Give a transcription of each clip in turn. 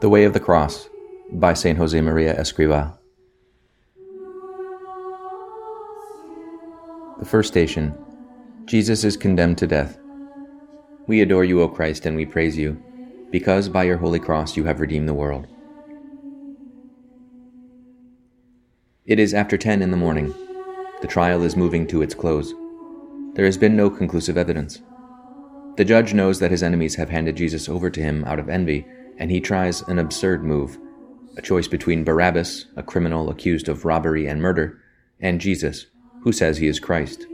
The Way of the Cross by St. Josemaria Escriva. The first station Jesus is condemned to death. We adore you, O Christ, and we praise you, because by your holy cross you have redeemed the world. It is after ten in the morning. The trial is moving to its close. There has been no conclusive evidence. The judge knows that his enemies have handed Jesus over to him out of envy and he tries an absurd move a choice between Barabbas, a criminal accused of robbery and murder, and Jesus, who says he is Christ.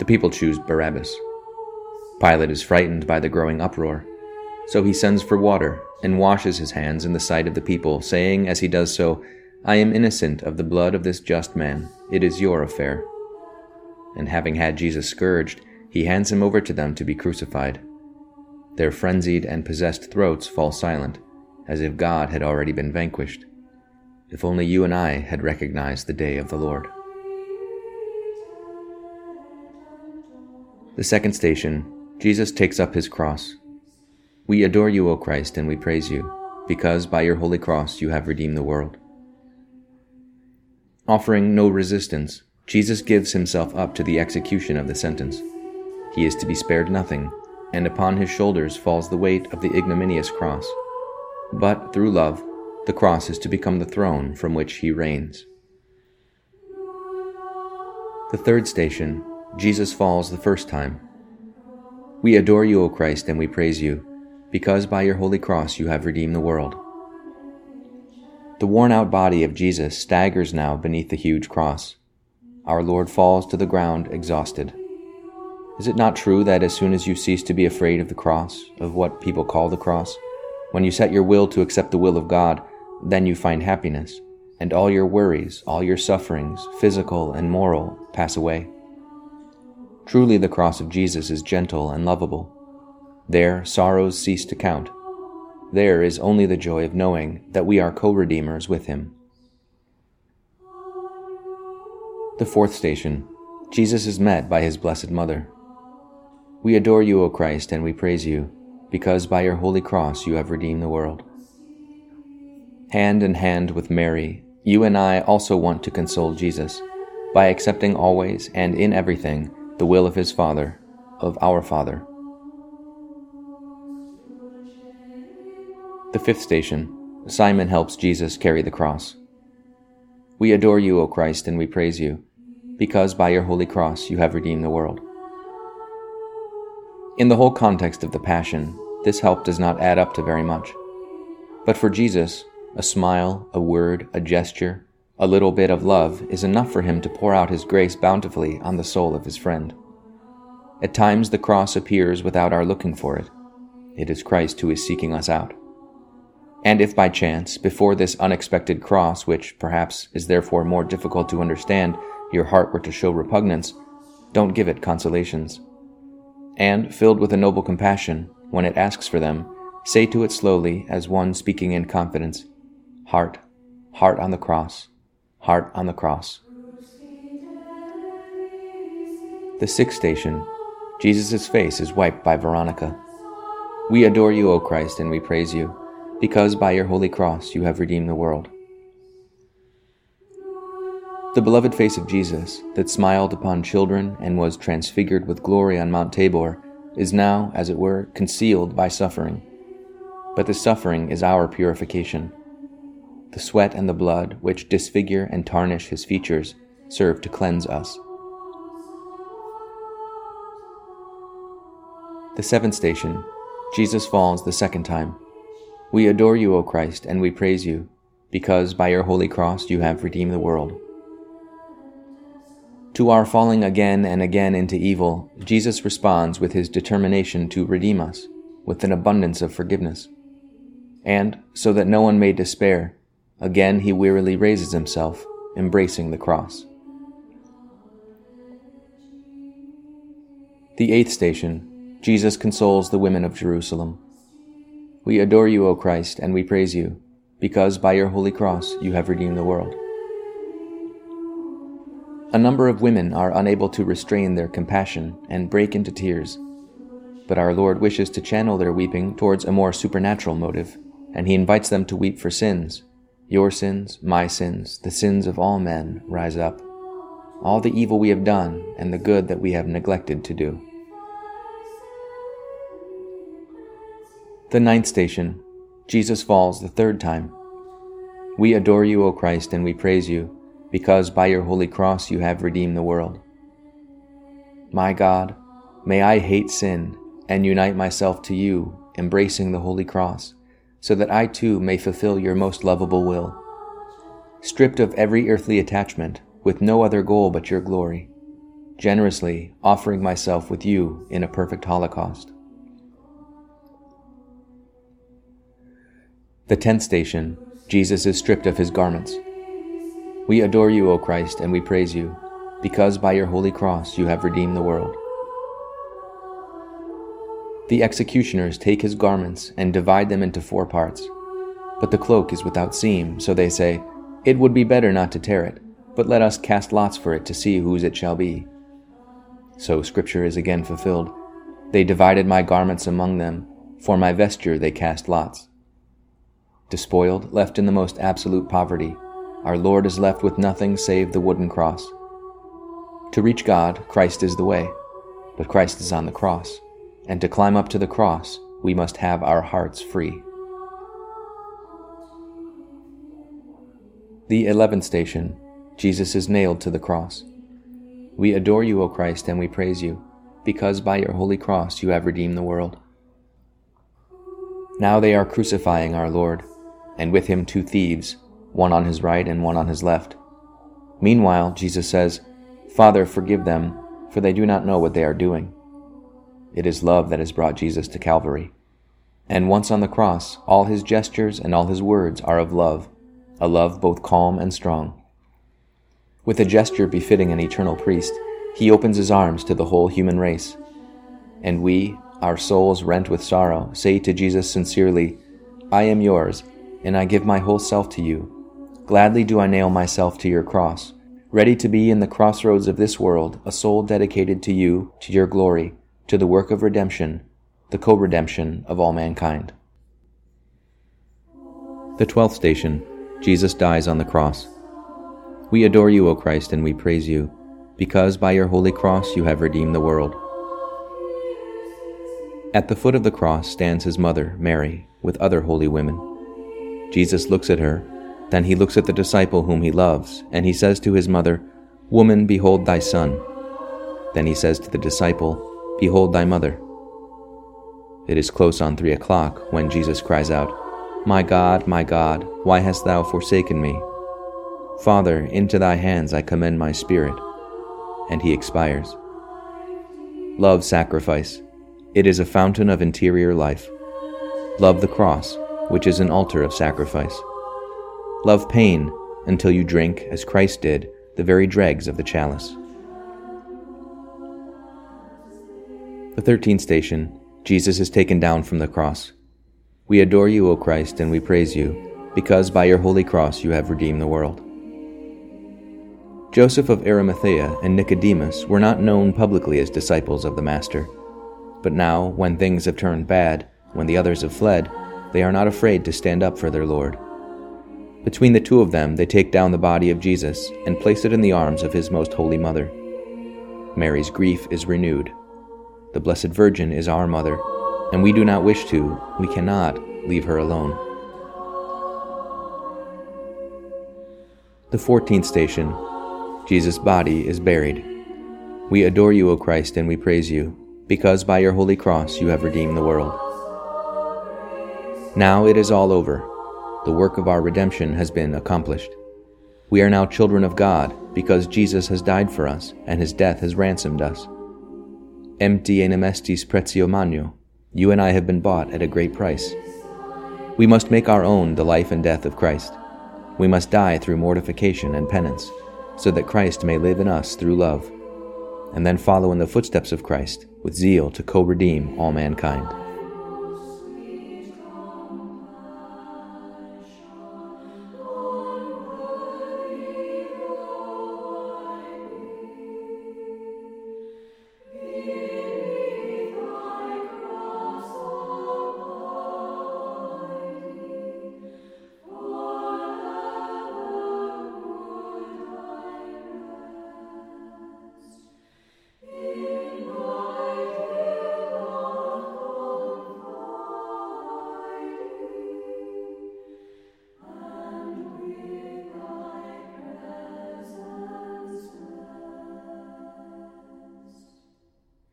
The people choose Barabbas. Pilate is frightened by the growing uproar, so he sends for water and washes his hands in the sight of the people, saying as he does so, I am innocent of the blood of this just man. It is your affair. And having had Jesus scourged, he hands him over to them to be crucified. Their frenzied and possessed throats fall silent, as if God had already been vanquished. If only you and I had recognized the day of the Lord. The second station, Jesus takes up his cross. We adore you, O Christ, and we praise you, because by your holy cross you have redeemed the world. Offering no resistance, Jesus gives himself up to the execution of the sentence. He is to be spared nothing and upon his shoulders falls the weight of the ignominious cross. But through love, the cross is to become the throne from which he reigns. The third station, Jesus falls the first time. We adore you, O Christ, and we praise you, because by your holy cross you have redeemed the world. The worn out body of Jesus staggers now beneath the huge cross. Our Lord falls to the ground exhausted. Is it not true that as soon as you cease to be afraid of the cross, of what people call the cross, when you set your will to accept the will of God, then you find happiness, and all your worries, all your sufferings, physical and moral, pass away? Truly, the cross of Jesus is gentle and lovable. There, sorrows cease to count. There is only the joy of knowing that we are co redeemers with Him. The fourth station Jesus is met by His Blessed Mother. We adore you, O Christ, and we praise you, because by your holy cross you have redeemed the world. Hand in hand with Mary, you and I also want to console Jesus by accepting always and in everything the will of his Father, of our Father. The fifth station Simon helps Jesus carry the cross. We adore you, O Christ, and we praise you, because by your holy cross you have redeemed the world. In the whole context of the Passion, this help does not add up to very much. But for Jesus, a smile, a word, a gesture, a little bit of love is enough for him to pour out his grace bountifully on the soul of his friend. At times the cross appears without our looking for it. It is Christ who is seeking us out. And if by chance, before this unexpected cross, which perhaps is therefore more difficult to understand, your heart were to show repugnance, don't give it consolations and, filled with a noble compassion, when it asks for them, say to it slowly, as one speaking in confidence, Heart, heart on the cross, heart on the cross. The sixth station, Jesus' face is wiped by Veronica. We adore you, O Christ, and we praise you, because by your holy cross you have redeemed the world. The beloved face of Jesus, that smiled upon children and was transfigured with glory on Mount Tabor, is now, as it were, concealed by suffering. But the suffering is our purification. The sweat and the blood, which disfigure and tarnish his features, serve to cleanse us. The seventh station Jesus falls the second time. We adore you, O Christ, and we praise you, because by your holy cross you have redeemed the world. To our falling again and again into evil, Jesus responds with his determination to redeem us, with an abundance of forgiveness. And, so that no one may despair, again he wearily raises himself, embracing the cross. The eighth station Jesus consoles the women of Jerusalem. We adore you, O Christ, and we praise you, because by your holy cross you have redeemed the world. A number of women are unable to restrain their compassion and break into tears. But our Lord wishes to channel their weeping towards a more supernatural motive, and He invites them to weep for sins. Your sins, my sins, the sins of all men rise up. All the evil we have done and the good that we have neglected to do. The ninth station Jesus falls the third time. We adore you, O Christ, and we praise you, because by your holy cross you have redeemed the world. My God, may I hate sin and unite myself to you, embracing the holy cross, so that I too may fulfill your most lovable will. Stripped of every earthly attachment, with no other goal but your glory, generously offering myself with you in a perfect holocaust. The tenth station Jesus is stripped of his garments. We adore you, O Christ, and we praise you, because by your holy cross you have redeemed the world. The executioners take his garments and divide them into four parts. But the cloak is without seam, so they say, It would be better not to tear it, but let us cast lots for it to see whose it shall be. So Scripture is again fulfilled. They divided my garments among them, for my vesture they cast lots. Despoiled, left in the most absolute poverty, our Lord is left with nothing save the wooden cross. To reach God, Christ is the way, but Christ is on the cross and to climb up to the cross, we must have our hearts free. The eleventh station Jesus is nailed to the cross. We adore you, O Christ, and we praise you, because by your holy cross you have redeemed the world. Now they are crucifying our Lord, and with him two thieves, one on his right and one on his left. Meanwhile, Jesus says, Father, forgive them, for they do not know what they are doing. It is love that has brought Jesus to Calvary. And once on the cross, all his gestures and all his words are of love, a love both calm and strong. With a gesture befitting an eternal priest, he opens his arms to the whole human race. And we, our souls rent with sorrow, say to Jesus sincerely, I am yours, and I give my whole self to you. Gladly do I nail myself to your cross, ready to be in the crossroads of this world, a soul dedicated to you, to your glory, to the work of redemption, the co redemption of all mankind. The twelfth station Jesus dies on the cross. We adore you, O Christ, and we praise you, because by your holy cross you have redeemed the world. At the foot of the cross stands his mother, Mary, with other holy women. Jesus looks at her, then he looks at the disciple whom he loves, and he says to his mother, Woman, behold thy son. Then he says to the disciple, Behold thy mother. It is close on three o'clock when Jesus cries out, My God, my God, why hast thou forsaken me? Father, into thy hands I commend my spirit. And he expires. Love sacrifice. It is a fountain of interior life. Love the cross, which is an altar of sacrifice. Love pain until you drink, as Christ did, the very dregs of the chalice. The thirteenth station Jesus is taken down from the cross. We adore you, O Christ, and we praise you, because by your holy cross you have redeemed the world. Joseph of Arimathea and Nicodemus were not known publicly as disciples of the Master. But now, when things have turned bad, when the others have fled, they are not afraid to stand up for their Lord. Between the two of them, they take down the body of Jesus and place it in the arms of his most holy mother. Mary's grief is renewed the Blessed Virgin is our mother, and we do not wish to, we cannot leave her alone. The fourteenth station Jesus' body is buried. We adore you, O Christ, and we praise you, because by your holy cross you have redeemed the world. Now it is all over. The work of our redemption has been accomplished. We are now children of God because Jesus has died for us and his death has ransomed us. Empti enim estis pretio magno. You and I have been bought at a great price. We must make our own the life and death of Christ. We must die through mortification and penance, so that Christ may live in us through love, and then follow in the footsteps of Christ with zeal to co redeem all mankind.